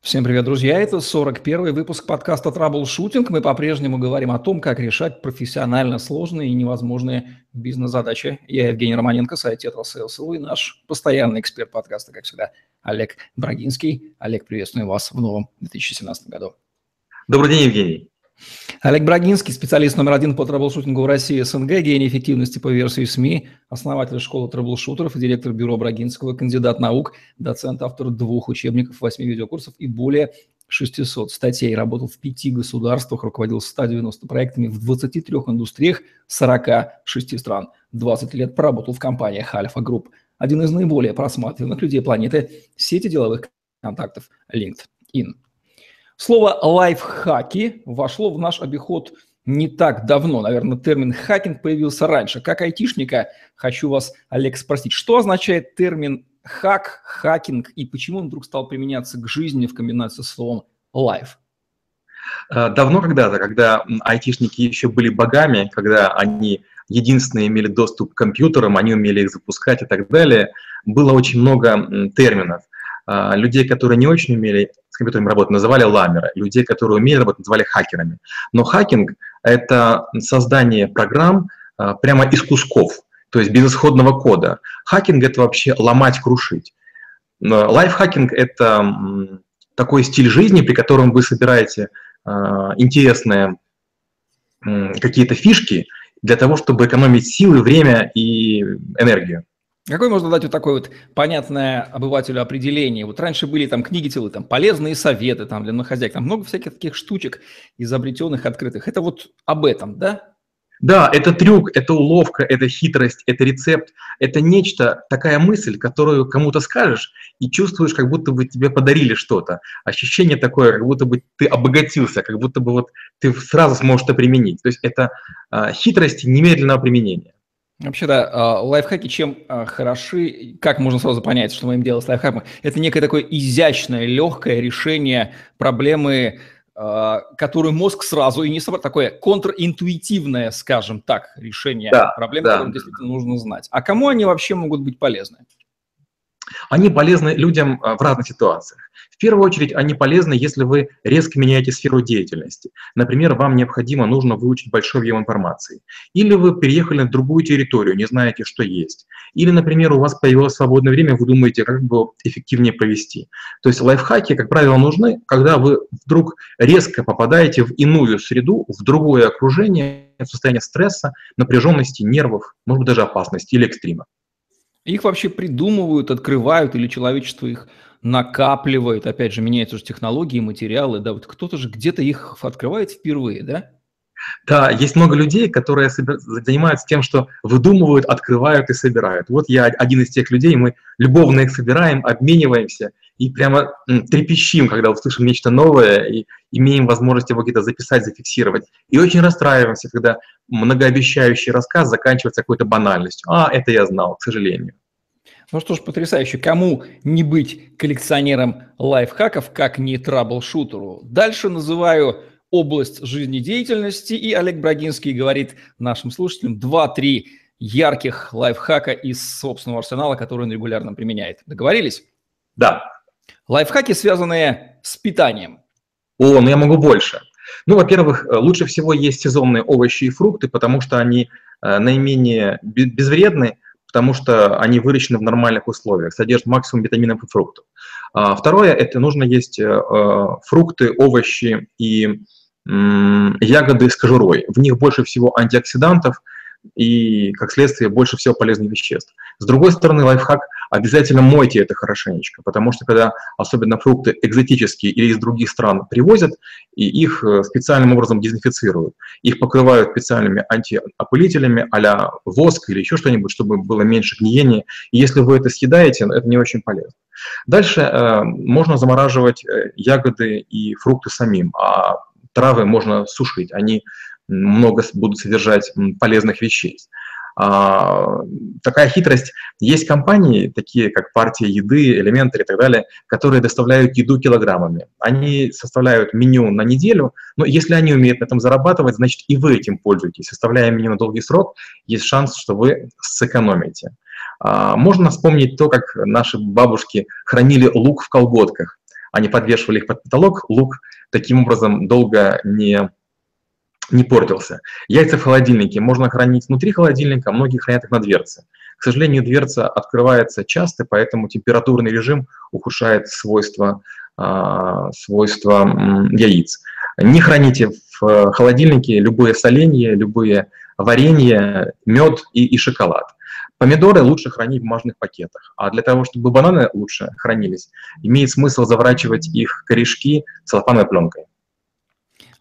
Всем привет, друзья! Это 41-й выпуск подкаста «Траблшутинг». Мы по-прежнему говорим о том, как решать профессионально сложные и невозможные бизнес-задачи. Я Евгений Романенко, сайт tetrasales.ru и наш постоянный эксперт подкаста, как всегда, Олег Брагинский. Олег, приветствую вас в новом 2017 году. Добрый день, Евгений. Олег Брагинский, специалист номер один по трэблшутингу в России СНГ, гений эффективности по версии СМИ, основатель школы трэблшутеров и директор бюро Брагинского, кандидат наук, доцент, автор двух учебников, восьми видеокурсов и более 600 статей. Работал в пяти государствах, руководил 190 проектами в 23 индустриях 46 стран. 20 лет проработал в компаниях Альфа Групп. Один из наиболее просматриваемых людей планеты сети деловых контактов LinkedIn. Слово «лайфхаки» вошло в наш обиход не так давно. Наверное, термин «хакинг» появился раньше. Как айтишника хочу вас, Олег, спросить, что означает термин «хак», «хакинг» и почему он вдруг стал применяться к жизни в комбинации с словом «лайф»? Э, давно когда-то, когда айтишники еще были богами, когда они единственные имели доступ к компьютерам, они умели их запускать и так далее, было очень много терминов. Э, людей, которые не очень умели с компьютерами работать, называли ламеры. Людей, которые умели работать, называли хакерами. Но хакинг — это создание программ а, прямо из кусков, то есть без исходного кода. Хакинг — это вообще ломать, крушить. Лайфхакинг — это такой стиль жизни, при котором вы собираете а, интересные какие-то фишки для того, чтобы экономить силы, время и энергию. Какое можно дать вот такое вот понятное обывателю определение? Вот раньше были там книги целые, там полезные советы там для хозяек, там много всяких таких штучек изобретенных, открытых. Это вот об этом, да? Да, это трюк, это уловка, это хитрость, это рецепт, это нечто, такая мысль, которую кому-то скажешь и чувствуешь, как будто бы тебе подарили что-то. Ощущение такое, как будто бы ты обогатился, как будто бы вот ты сразу сможешь это применить. То есть это э, хитрость немедленного применения. Вообще, да, а, лайфхаки чем а, хороши, как можно сразу понять, что мы им делаем с лайфхаком? Это некое такое изящное, легкое решение проблемы, а, которую мозг сразу и не собрал, такое контринтуитивное, скажем так, решение да, проблемы, да. которую действительно нужно знать. А кому они вообще могут быть полезны? Они полезны людям в разных ситуациях. В первую очередь они полезны, если вы резко меняете сферу деятельности. Например, вам необходимо, нужно выучить большой объем информации. Или вы переехали на другую территорию, не знаете, что есть. Или, например, у вас появилось свободное время, вы думаете, как бы эффективнее провести. То есть лайфхаки, как правило, нужны, когда вы вдруг резко попадаете в иную среду, в другое окружение, в состояние стресса, напряженности, нервов, может быть, даже опасности или экстрима. Их вообще придумывают, открывают или человечество их накапливает, опять же, меняются уже технологии, материалы, да, вот кто-то же где-то их открывает впервые, да? Да, есть много людей, которые занимаются тем, что выдумывают, открывают и собирают. Вот я один из тех людей, мы любовно их собираем, обмениваемся и прямо трепещим, когда услышим нечто новое и имеем возможность его где-то записать, зафиксировать. И очень расстраиваемся, когда многообещающий рассказ заканчивается какой-то банальностью. А, это я знал, к сожалению. Ну что ж, потрясающе. Кому не быть коллекционером лайфхаков, как не траблшутеру? Дальше называю область жизнедеятельности, и Олег Брагинский говорит нашим слушателям 2-3 ярких лайфхака из собственного арсенала, который он регулярно применяет. Договорились? Да. Лайфхаки, связанные с питанием. О, ну я могу больше. Ну, во-первых, лучше всего есть сезонные овощи и фрукты, потому что они э, наименее безвредны, потому что они выращены в нормальных условиях, содержат максимум витаминов и фруктов. А, второе – это нужно есть э, э, фрукты, овощи и ягоды с кожурой. В них больше всего антиоксидантов – и, как следствие, больше всего полезных веществ. С другой стороны, лайфхак – обязательно мойте это хорошенечко, потому что когда особенно фрукты экзотические или из других стран привозят, и их э, специальным образом дезинфицируют, их покрывают специальными антиопылителями а воск или еще что-нибудь, чтобы было меньше гниения. И если вы это съедаете, это не очень полезно. Дальше э, можно замораживать э, ягоды и фрукты самим, а травы можно сушить. Они много будут содержать полезных веществ. А, такая хитрость. Есть компании, такие как партия еды, элементы и так далее, которые доставляют еду килограммами. Они составляют меню на неделю, но если они умеют на этом зарабатывать, значит и вы этим пользуетесь. Составляя меню на долгий срок, есть шанс, что вы сэкономите. А, можно вспомнить то, как наши бабушки хранили лук в колготках. Они подвешивали их под потолок, лук таким образом долго не, не портился. Яйца в холодильнике можно хранить внутри холодильника, многие хранят их на дверце. К сожалению, дверца открывается часто, поэтому температурный режим ухудшает свойства, а, свойства яиц. Не храните в холодильнике любые соленья, любые варенье, мед и, и шоколад. Помидоры лучше хранить в бумажных пакетах, а для того, чтобы бананы лучше хранились, имеет смысл заворачивать их корешки целлофановой пленкой.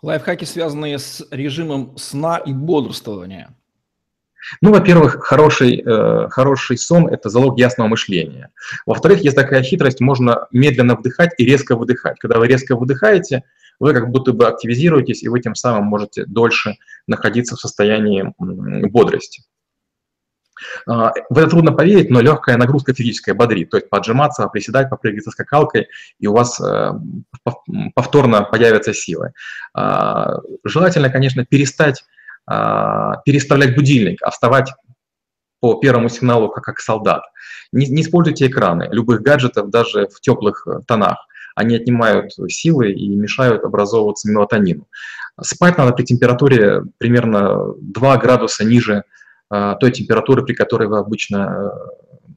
Лайфхаки, связанные с режимом сна и бодрствования. Ну, во-первых, хороший, э, хороший сон – это залог ясного мышления. Во-вторых, есть такая хитрость, можно медленно вдыхать и резко выдыхать. Когда вы резко выдыхаете, вы как будто бы активизируетесь, и вы тем самым можете дольше находиться в состоянии бодрости. А, в это трудно поверить, но легкая нагрузка физическая бодрит. То есть поджиматься, приседать, попрыгать со скакалкой, и у вас э, повторно появятся силы. А, желательно, конечно, перестать а, переставлять будильник, а вставать по первому сигналу, как, как солдат. Не, не используйте экраны любых гаджетов, даже в теплых э, тонах. Они отнимают силы и мешают образовываться мелатонину. Спать надо при температуре примерно 2 градуса ниже той температуры, при которой вы обычно э,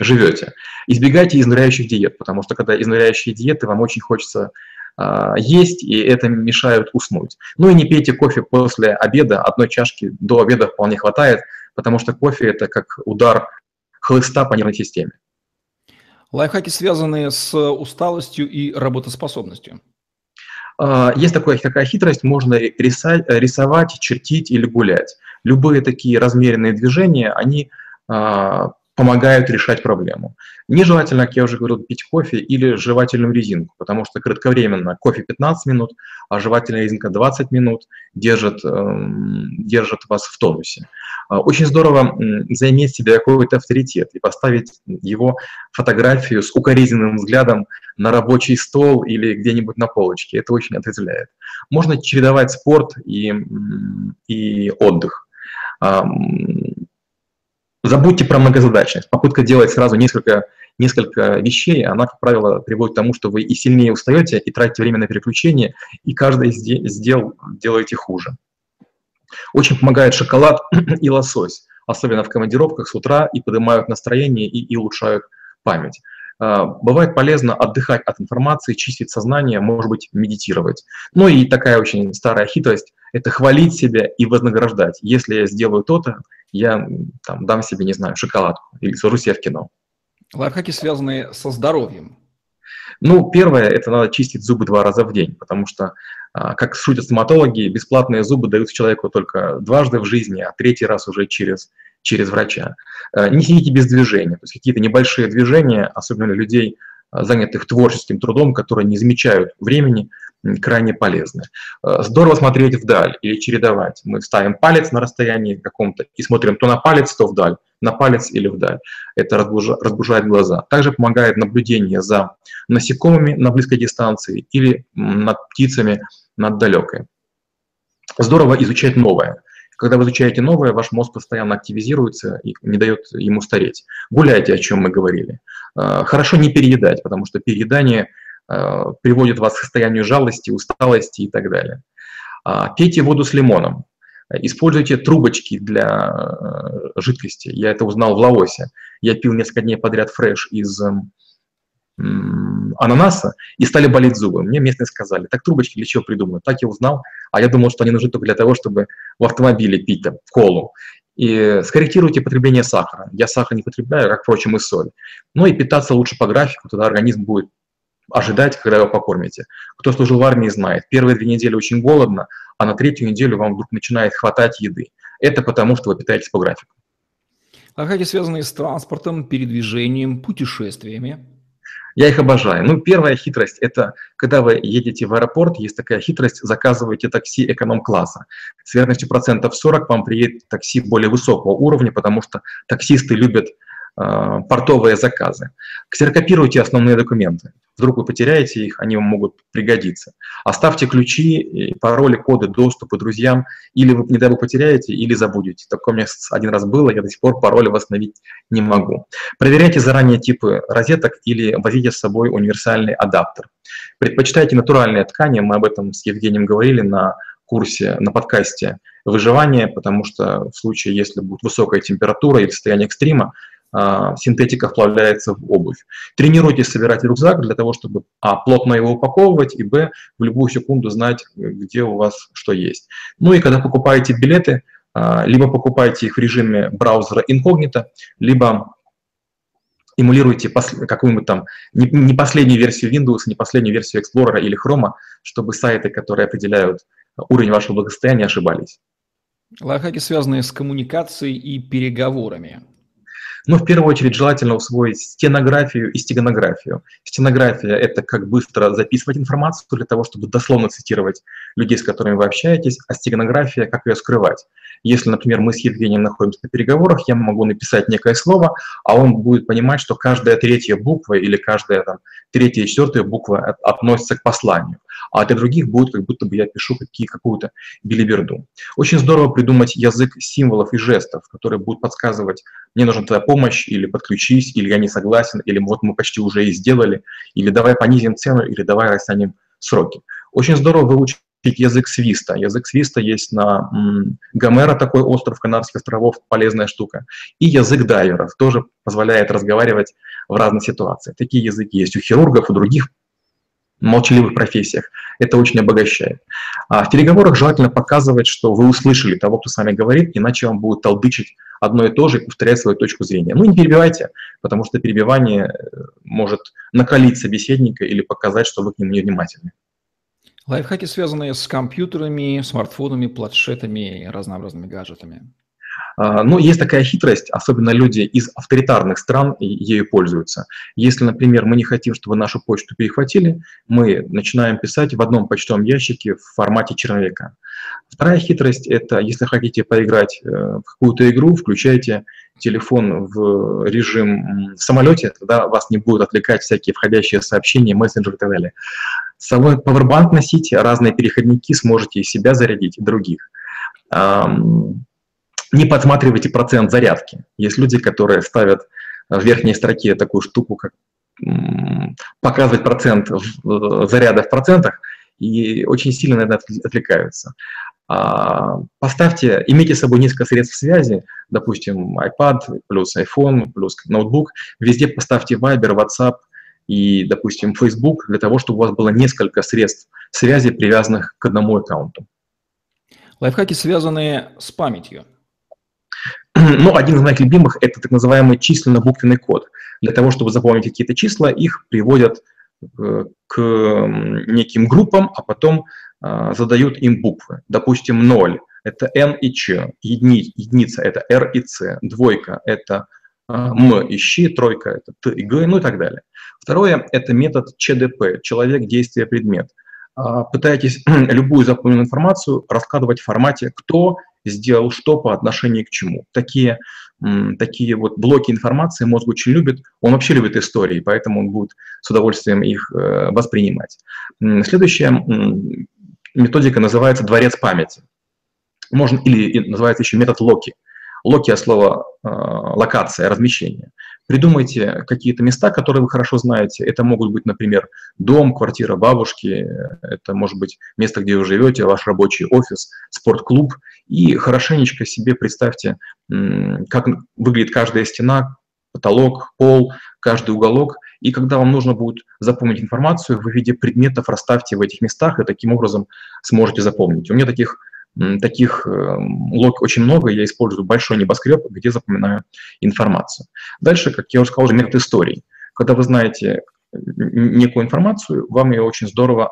живете. Избегайте изнуряющих диет, потому что когда изнуряющие диеты, вам очень хочется а, есть, и это мешает уснуть. Ну и не пейте кофе после обеда, одной чашки до обеда вполне хватает, потому что кофе – это как удар хлыста по нервной системе. Лайфхаки, связанные с усталостью и работоспособностью. А, есть такая, такая хитрость, можно рисовать, рисовать, чертить или гулять. Любые такие размеренные движения, они а, помогают решать проблему. Нежелательно, как я уже говорил, пить кофе или жевательную резинку, потому что кратковременно кофе 15 минут, а жевательная резинка 20 минут держит, эм, держит вас в тонусе. А, очень здорово заиметь себе какой-то авторитет и поставить его фотографию с укоризненным взглядом на рабочий стол или где-нибудь на полочке. Это очень отрезвляет. Можно чередовать спорт и, и отдых Забудьте про многозадачность. Попытка делать сразу несколько, несколько вещей, она, как правило, приводит к тому, что вы и сильнее устаете, и тратите время на переключение, и каждый из дел делаете хуже. Очень помогает шоколад и лосось, особенно в командировках с утра, и поднимают настроение, и, и улучшают память. А, бывает полезно отдыхать от информации, чистить сознание, может быть, медитировать. Ну и такая очень старая хитрость – это хвалить себя и вознаграждать. Если я сделаю то-то, я там, дам себе, не знаю, шоколадку или сажу себя в кино. Лайфхаки, связанные со здоровьем. Ну, первое, это надо чистить зубы два раза в день, потому что, а, как шутят стоматологи, бесплатные зубы даются человеку только дважды в жизни, а третий раз уже через, через врача. А, не сидите без движения, то есть какие-то небольшие движения, особенно для людей, а, занятых творческим трудом, которые не замечают времени, крайне полезны. Э, здорово смотреть вдаль или чередовать. Мы ставим палец на расстоянии каком-то и смотрим то на палец, то вдаль, на палец или вдаль. Это разбужает глаза. Также помогает наблюдение за насекомыми на близкой дистанции или над птицами над далекой. Здорово изучать новое. Когда вы изучаете новое, ваш мозг постоянно активизируется и не дает ему стареть. Гуляйте, о чем мы говорили. Э, хорошо не переедать, потому что переедание – приводит вас к состоянию жалости, усталости и так далее. А, пейте воду с лимоном. Используйте трубочки для э, жидкости. Я это узнал в Лаосе. Я пил несколько дней подряд фреш из ананаса, и стали болеть зубы. Мне местные сказали, так трубочки для чего придумают? Так я узнал, а я думал, что они нужны только для того, чтобы в автомобиле пить там, колу. И скорректируйте потребление сахара. Я сахар не потребляю, как, впрочем, и соль. Ну и питаться лучше по графику, тогда организм будет ожидать, когда его покормите. Кто служил в армии, знает, первые две недели очень голодно, а на третью неделю вам вдруг начинает хватать еды. Это потому, что вы питаетесь по графику. Лайфхаки, связанные с транспортом, передвижением, путешествиями. Я их обожаю. Ну, первая хитрость – это когда вы едете в аэропорт, есть такая хитрость, заказываете такси эконом-класса. С вероятностью процентов 40 вам приедет такси более высокого уровня, потому что таксисты любят портовые заказы. Ксерокопируйте основные документы. Вдруг вы потеряете их, они вам могут пригодиться. Оставьте ключи, пароли, коды доступа друзьям, или вы, не дай бог, потеряете, или забудете. Такое у меня один раз было, я до сих пор пароли восстановить не могу. Проверяйте заранее типы розеток или возите с собой универсальный адаптер. Предпочитайте натуральные ткани, мы об этом с Евгением говорили на курсе, на подкасте выживания, потому что в случае, если будет высокая температура или состояние экстрима, синтетика вплавляется в обувь. Тренируйтесь собирать рюкзак для того, чтобы а, плотно его упаковывать, и б, в любую секунду знать, где у вас что есть. Ну и когда покупаете билеты, а, либо покупайте их в режиме браузера инкогнито, либо эмулируйте какую-нибудь там не последнюю версию Windows, не последнюю версию Explorer или Chrome, чтобы сайты, которые определяют уровень вашего благосостояния, ошибались. Лайфхаки, связанные с коммуникацией и переговорами. Но в первую очередь желательно усвоить стенографию и стегнографию. Стенография – это как быстро записывать информацию для того, чтобы дословно цитировать людей, с которыми вы общаетесь, а стегнография – как ее скрывать. Если, например, мы с Евгением находимся на переговорах, я могу написать некое слово, а он будет понимать, что каждая третья буква или каждая там, третья и четвертая буква относится к посланию а для других будет как будто бы я пишу какие, какую-то билиберду. Очень здорово придумать язык символов и жестов, который будет подсказывать, мне нужна твоя помощь, или подключись, или я не согласен, или вот мы почти уже и сделали, или давай понизим цену, или давай растянем сроки. Очень здорово выучить язык свиста. Язык свиста есть на м, Гомера, такой остров Канарских островов, полезная штука. И язык дайверов тоже позволяет разговаривать в разных ситуациях. Такие языки есть у хирургов, у других молчаливых профессиях. Это очень обогащает. А в переговорах желательно показывать, что вы услышали того, кто с вами говорит, иначе вам будет толдычить одно и то же и повторять свою точку зрения. Ну, не перебивайте, потому что перебивание э, может накалить собеседника или показать, что вы к нему невнимательны. Лайфхаки, связанные с компьютерами, смартфонами, планшетами и разнообразными гаджетами. А, ну, есть такая хитрость, особенно люди из авторитарных стран ею пользуются. Если, например, мы не хотим, чтобы нашу почту перехватили, мы начинаем писать в одном почтовом ящике в формате черновика. Вторая хитрость – это, если хотите поиграть э, в какую-то игру, включайте телефон в режим в самолете, тогда вас не будут отвлекать всякие входящие сообщения, мессенджеры и так далее. С собой Powerbank носите, разные переходники сможете и себя зарядить, и других не подсматривайте процент зарядки. Есть люди, которые ставят в верхней строке такую штуку, как показывать процент э, заряда в процентах, и очень сильно на это отвлекаются. А, поставьте, имейте с собой несколько средств связи, допустим, iPad плюс iPhone плюс ноутбук, везде поставьте Viber, WhatsApp и, допустим, Facebook, для того, чтобы у вас было несколько средств связи, привязанных к одному аккаунту. Лайфхаки, связанные с памятью. Ну, один из моих любимых – это так называемый численно-буквенный код. Для того, чтобы запомнить какие-то числа, их приводят э, к неким группам, а потом э, задают им буквы. Допустим, 0 – это N и Ч, едини, единица – это R и C, двойка – это э, М и Щ, тройка – это Т и Г, ну и так далее. Второе – это метод ЧДП – человек, действие, предмет. А, пытаетесь любую запомненную информацию раскладывать в формате «кто», сделал что по отношению к чему. Такие, такие вот блоки информации мозг очень любит. Он вообще любит истории, поэтому он будет с удовольствием их э, воспринимать. Следующая методика называется «дворец памяти». Можно, или называется еще метод Локи. Локи от слова э, локация, размещение. Придумайте какие-то места, которые вы хорошо знаете. Это могут быть, например, дом, квартира бабушки, это может быть место, где вы живете, ваш рабочий офис, спортклуб. И хорошенечко себе представьте, как выглядит каждая стена, потолок, пол, каждый уголок. И когда вам нужно будет запомнить информацию, вы в виде предметов расставьте в этих местах и таким образом сможете запомнить. У меня таких Таких эм, лог очень много, я использую большой небоскреб, где запоминаю информацию. Дальше, как я уже сказал, метод истории. Когда вы знаете некую информацию, вам ее очень здорово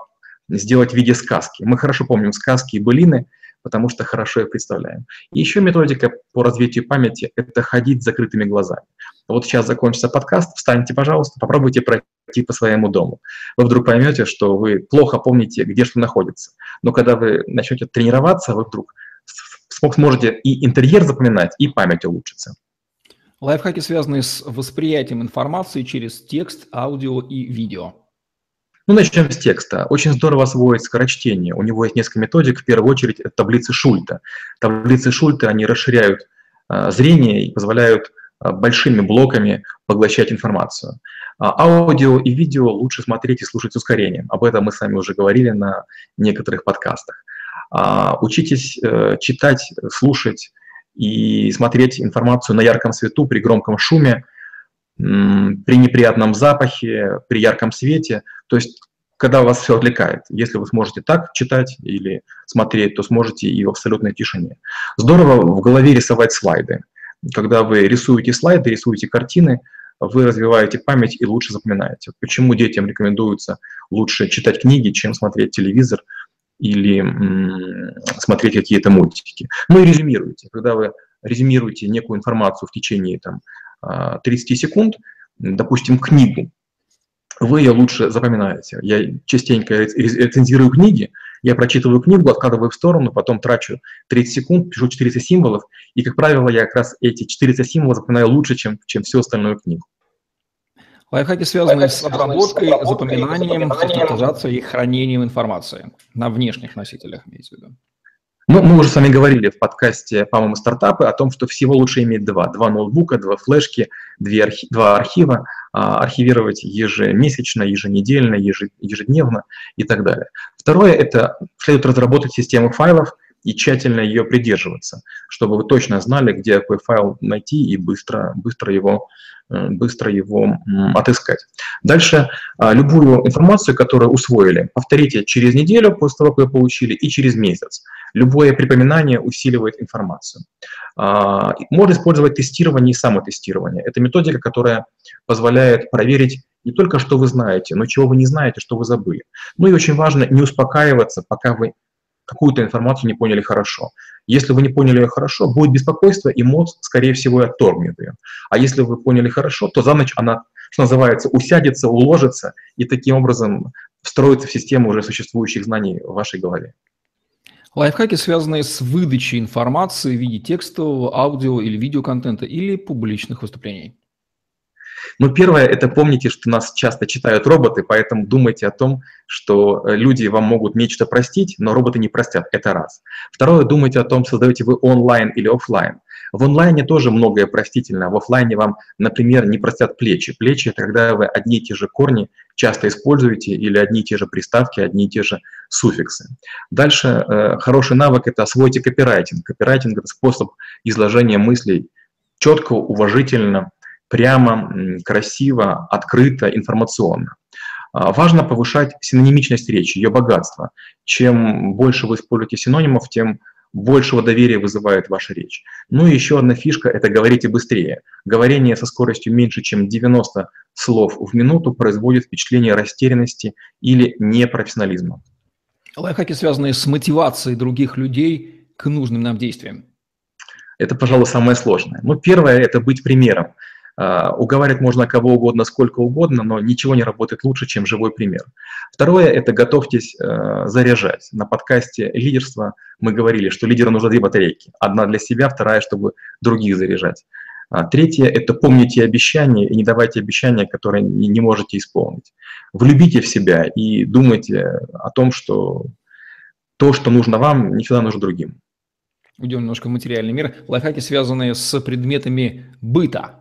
сделать в виде сказки. Мы хорошо помним сказки и былины, потому что хорошо их представляем. И еще методика по развитию памяти – это ходить с закрытыми глазами. Вот сейчас закончится подкаст, встаньте, пожалуйста, попробуйте пройти по своему дому. Вы вдруг поймете, что вы плохо помните, где что находится. Но когда вы начнете тренироваться, вы вдруг сможете и интерьер запоминать, и память улучшится. Лайфхаки, связанные с восприятием информации через текст, аудио и видео. Ну, начнем с текста. Очень здорово освоить скорочтение. У него есть несколько методик. В первую очередь, это таблицы Шульта. Таблицы Шульта, они расширяют э, зрение и позволяют большими блоками поглощать информацию. А аудио и видео лучше смотреть и слушать с ускорением. Об этом мы с вами уже говорили на некоторых подкастах. А, учитесь э, читать, слушать и смотреть информацию на ярком свету при громком шуме, при неприятном запахе, при ярком свете. То есть, когда вас все отвлекает. Если вы сможете так читать или смотреть, то сможете и в абсолютной тишине. Здорово в голове рисовать слайды. Когда вы рисуете слайды, рисуете картины, вы развиваете память и лучше запоминаете. Почему детям рекомендуется лучше читать книги, чем смотреть телевизор или смотреть какие-то мультики. Ну и резюмируйте. Когда вы резюмируете некую информацию в течение там, 30 а, секунд, допустим, книгу, вы ее лучше запоминаете. Я частенько рецензирую книги, я прочитываю книгу, откладываю в сторону, потом трачу 30 секунд, пишу 400 символов, и, как правило, я как раз эти 400 символов запоминаю лучше, чем, чем всю остальную книгу. Лайфхаки связаны с обработкой, с запоминанием, систематизацией и хранением информации на внешних носителях, имеется в виду. Ну, мы уже с вами говорили в подкасте, по-моему, стартапы о том, что всего лучше иметь два. Два ноутбука, два флешки, две архи, два архива, а, архивировать ежемесячно, еженедельно, ежедневно и так далее. Второе – это следует разработать систему файлов и тщательно ее придерживаться, чтобы вы точно знали, где какой файл найти и быстро, быстро его Э, быстро его отыскать. Дальше а, любую информацию, которую усвоили, повторите через неделю после того, как вы получили, и через месяц. Любое припоминание усиливает информацию. А, можно использовать тестирование и самотестирование. Это методика, которая позволяет проверить не только, что вы знаете, но чего вы не знаете, что вы забыли. Ну и очень важно не успокаиваться, пока вы какую-то информацию не поняли хорошо. Если вы не поняли ее хорошо, будет беспокойство, и мозг, скорее всего, отторгнет ее. А если вы поняли хорошо, то за ночь она, что называется, усядется, уложится, и таким образом встроится в систему уже существующих знаний в вашей голове. Лайфхаки, связанные с выдачей информации в виде текстового, аудио или видеоконтента или публичных выступлений. Ну, первое, это помните, что нас часто читают роботы, поэтому думайте о том, что э, люди вам могут нечто простить, но роботы не простят. Это раз. Второе, думайте о том, создаете вы онлайн или офлайн. В онлайне тоже многое простительно. В офлайне вам, например, не простят плечи. Плечи – это когда вы одни и те же корни часто используете или одни и те же приставки, одни и те же суффиксы. Дальше э, хороший навык – это освойте копирайтинг. Копирайтинг – это способ изложения мыслей четко, уважительно, прямо, красиво, открыто, информационно. А, важно повышать синонимичность речи, ее богатство. Чем больше вы используете синонимов, тем большего доверия вызывает ваша речь. Ну и еще одна фишка – это говорите быстрее. Говорение со скоростью меньше, чем 90 слов в минуту производит впечатление растерянности или непрофессионализма. Лайфхаки, связанные с мотивацией других людей к нужным нам действиям. Это, пожалуй, самое сложное. Ну, первое – это быть примером. А, уговаривать можно кого угодно, сколько угодно, но ничего не работает лучше, чем живой пример. Второе – это готовьтесь э, заряжать. На подкасте «Лидерство» мы говорили, что лидеру нужно две батарейки. Одна для себя, вторая, чтобы других заряжать. А третье – это помните обещания и не давайте обещания, которые не можете исполнить. Влюбите в себя и думайте о том, что то, что нужно вам, не всегда нужно другим. Уйдем немножко в материальный мир. Лайфхаки, связанные с предметами быта.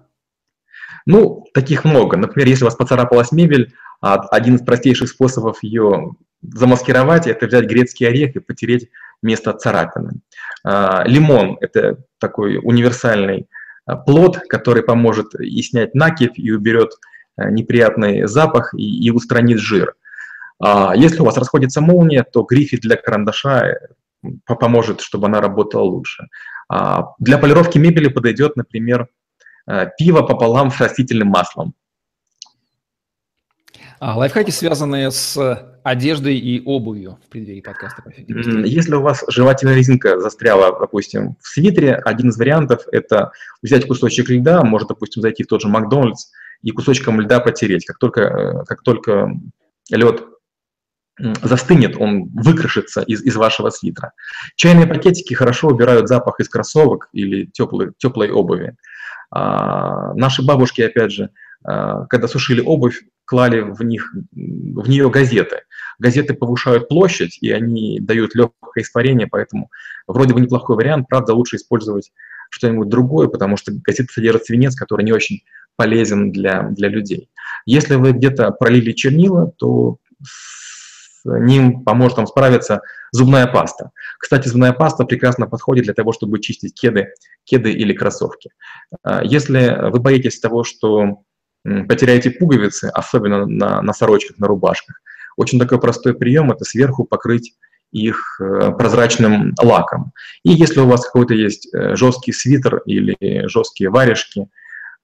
Ну, таких много. Например, если у вас поцарапалась мебель, а один из простейших способов ее замаскировать – это взять грецкий орех и потереть место царапины. А, лимон – это такой универсальный а, плод, который поможет и снять накипь, и уберет неприятный запах, и, и устранит жир. Если у вас расходится молния, то грифель для карандаша э, поможет, чтобы она работала лучше. Для полировки мебели подойдет, например, пиво пополам с растительным маслом. А, лайфхаки, связанные с одеждой и обувью в преддверии подкаста по Если у вас жевательная резинка застряла, допустим, в свитере, один из вариантов – это взять кусочек льда, может, допустим, зайти в тот же Макдональдс и кусочком льда потереть. Как только, э, как только лед застынет, он выкрошится из, из вашего свитера. Чайные пакетики хорошо убирают запах из кроссовок или теплой, теплой обуви. А, наши бабушки, опять же, а, когда сушили обувь, клали в, них, в нее газеты. Газеты повышают площадь, и они дают легкое испарение, поэтому вроде бы неплохой вариант, правда, лучше использовать что-нибудь другое, потому что газеты содержат свинец, который не очень полезен для, для людей. Если вы где-то пролили чернила, то ним поможет вам справиться зубная паста. Кстати, зубная паста прекрасно подходит для того, чтобы чистить кеды, кеды или кроссовки. А, если вы боитесь того, что потеряете пуговицы, особенно на, на сорочках, на рубашках, очень такой простой прием – это сверху покрыть их э, прозрачным лаком. И если у вас какой-то есть э, жесткий свитер или жесткие варежки,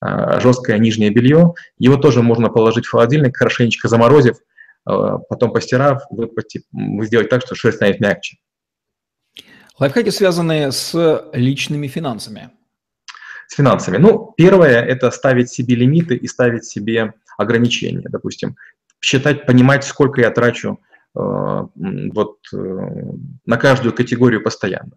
э, жесткое нижнее белье, его тоже можно положить в холодильник, хорошенечко заморозив, потом постирав, выпотив, сделать так, что шерсть станет мягче. Лайфхаки, связанные с личными финансами. С финансами. Ну, первое – это ставить себе лимиты и ставить себе ограничения. Допустим, считать, понимать, сколько я трачу Э, вот э, на каждую категорию постоянно.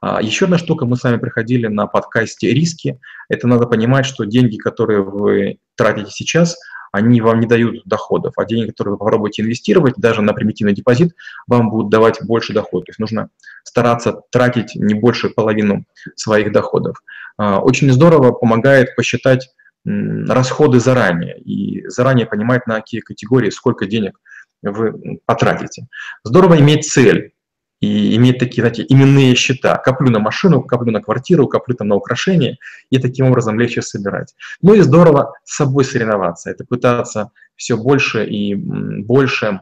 А, Еще одна штука, мы с вами проходили на подкасте риски. Это надо понимать, что деньги, которые вы тратите сейчас, они вам не дают доходов, а деньги, которые вы попробуете инвестировать, даже на примитивный депозит, вам будут давать больше доходов. То есть нужно стараться тратить не больше половину своих доходов. А, очень здорово помогает посчитать расходы заранее и заранее понимать, на какие категории, сколько денег вы потратите. Здорово иметь цель и иметь такие, знаете, именные счета. Коплю на машину, коплю на квартиру, коплю там на украшения, и таким образом легче собирать. Ну и здорово с собой соревноваться. Это пытаться все больше и больше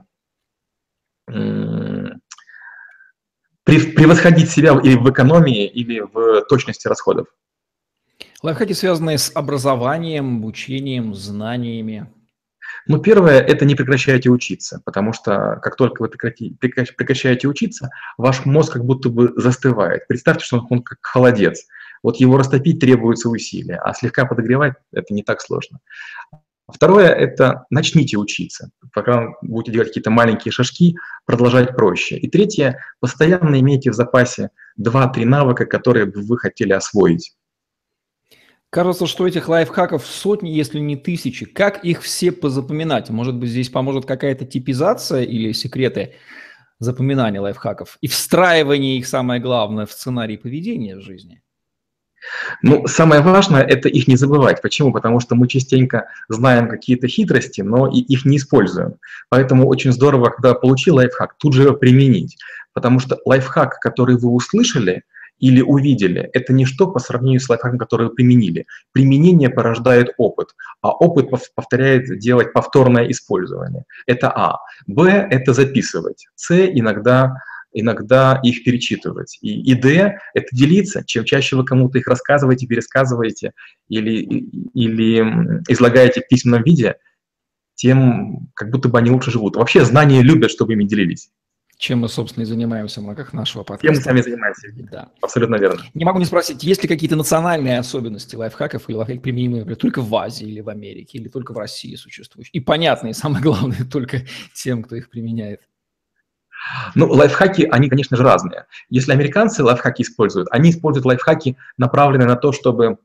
превосходить себя или в экономии, или в точности расходов. Лайфхаки, связанные с образованием, обучением, знаниями. Ну, первое – это не прекращайте учиться, потому что как только вы прекрати, прекращаете учиться, ваш мозг как будто бы застывает. Представьте, что он, он как холодец. Вот его растопить требуется усилия, а слегка подогревать – это не так сложно. Второе – это начните учиться. Пока будете делать какие-то маленькие шажки, продолжать проще. И третье – постоянно имейте в запасе 2-3 навыка, которые бы вы хотели освоить. Кажется, что этих лайфхаков сотни, если не тысячи. Как их все позапоминать? Может быть, здесь поможет какая-то типизация или секреты запоминания лайфхаков и встраивание их, самое главное, в сценарий поведения в жизни? Ну, самое важное – это их не забывать. Почему? Потому что мы частенько знаем какие-то хитрости, но и их не используем. Поэтому очень здорово, когда получил лайфхак, тут же его применить. Потому что лайфхак, который вы услышали – или увидели, это ничто по сравнению с лайфхаком, который вы применили. Применение порождает опыт, а опыт повторяет делать повторное использование. Это А. Б – это записывать. С – иногда иногда их перечитывать. И, и Д – это делиться. Чем чаще вы кому-то их рассказываете, пересказываете или, или излагаете в письменном виде, тем как будто бы они лучше живут. Вообще знания любят, чтобы ими делились чем мы, собственно, и занимаемся в рамках нашего подкаста. Чем мы сами занимаемся. Да. Абсолютно верно. Не могу не спросить, есть ли какие-то национальные особенности лайфхаков или лайфхак применимые например, только в Азии или в Америке, или только в России существующие? И понятные, самое главное, только тем, кто их применяет. Ну, лайфхаки, они, конечно же, разные. Если американцы лайфхаки используют, они используют лайфхаки, направленные на то, чтобы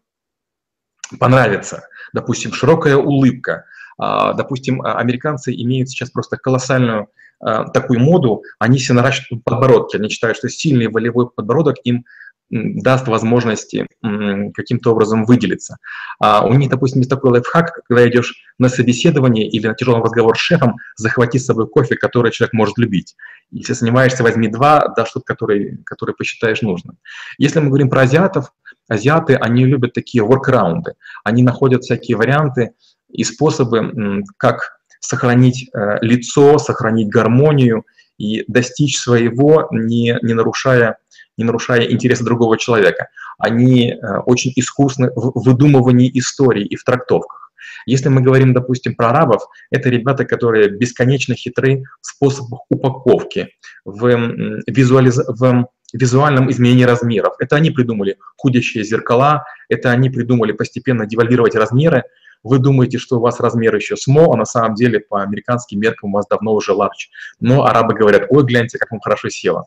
понравиться. Допустим, широкая улыбка. А, допустим, а, американцы имеют сейчас просто колоссальную такую моду, они все наращивают подбородки. Они считают, что сильный волевой подбородок им даст возможности каким-то образом выделиться. А у них, допустим, есть такой лайфхак, когда идешь на собеседование или на тяжелый разговор с шефом, захвати с собой кофе, который человек может любить. Если занимаешься, возьми два, да, что-то, который, который посчитаешь нужным. Если мы говорим про азиатов, азиаты, они любят такие воркраунды. Они находят всякие варианты и способы, как сохранить э, лицо, сохранить гармонию и достичь своего, не, не, нарушая, не нарушая интересы другого человека. Они э, очень искусны в выдумывании историй и в трактовках. Если мы говорим, допустим, про арабов, это ребята, которые бесконечно хитры в способах упаковки, в, визуализ... в визуальном изменении размеров. Это они придумали худящие зеркала, это они придумали постепенно девальвировать размеры, вы думаете, что у вас размер еще small, а на самом деле по американским меркам у вас давно уже large. Но арабы говорят, ой, гляньте, как вам хорошо село.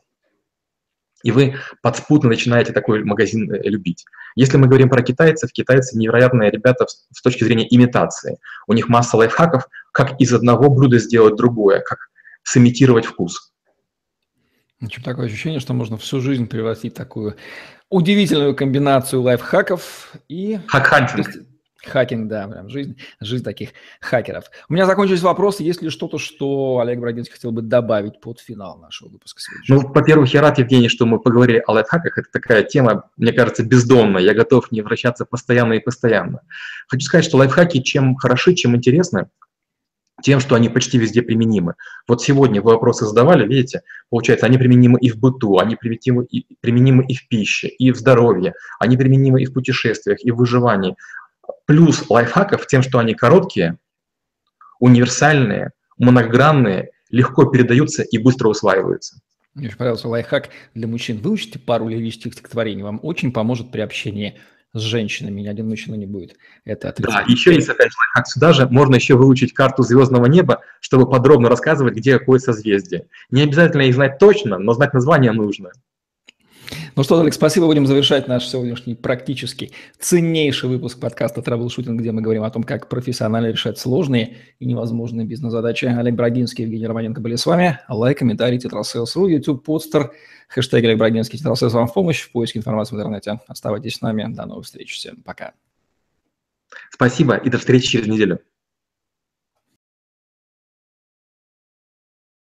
и вы подспутно начинаете такой магазин э, любить. Если мы говорим про китайцев, китайцы невероятные ребята с точки зрения имитации. У них масса лайфхаков, как из одного блюда сделать другое, как сымитировать вкус. В общем, такое ощущение, что можно всю жизнь превратить такую удивительную комбинацию лайфхаков и... Хакхантинг. Хакинг, да, прям жизнь, жизнь таких хакеров. У меня закончились вопросы. Есть ли что-то, что Олег Брагинский хотел бы добавить под финал нашего выпуска сегодня? Ну, во-первых, я рад, Евгений, что мы поговорили о лайфхаках. Это такая тема, мне кажется, бездонная. Я готов не вращаться постоянно и постоянно. Хочу сказать, что лайфхаки чем хороши, чем интересны, тем, что они почти везде применимы. Вот сегодня вы вопросы задавали, видите, получается, они применимы и в быту, они применимы и, применимы и в пище, и в здоровье, они применимы и в путешествиях, и в выживании. Плюс лайфхаков тем, что они короткие, универсальные, многогранные, легко передаются и быстро усваиваются. Мне очень понравился лайфхак для мужчин. Выучите пару лирических стихотворений, вам очень поможет при общении с женщинами. Ни один мужчина не будет это отрицать. Да, еще есть опять же лайфхак сюда же. Можно еще выучить карту звездного неба, чтобы подробно рассказывать, где какое созвездие. Не обязательно их знать точно, но знать название нужно. Ну что, Алекс, спасибо. Будем завершать наш сегодняшний практически ценнейший выпуск подкаста «Траблшутинг», где мы говорим о том, как профессионально решать сложные и невозможные бизнес-задачи. Олег Брагинский, Евгений Романенко были с вами. Лайк, комментарий, tetrasales.ru, YouTube, Podster, хэштег Олег Брагинский, тетрасейлс вам в помощь в поиске информации в интернете. Оставайтесь с нами. До новых встреч. Всем пока. Спасибо и до встречи через неделю.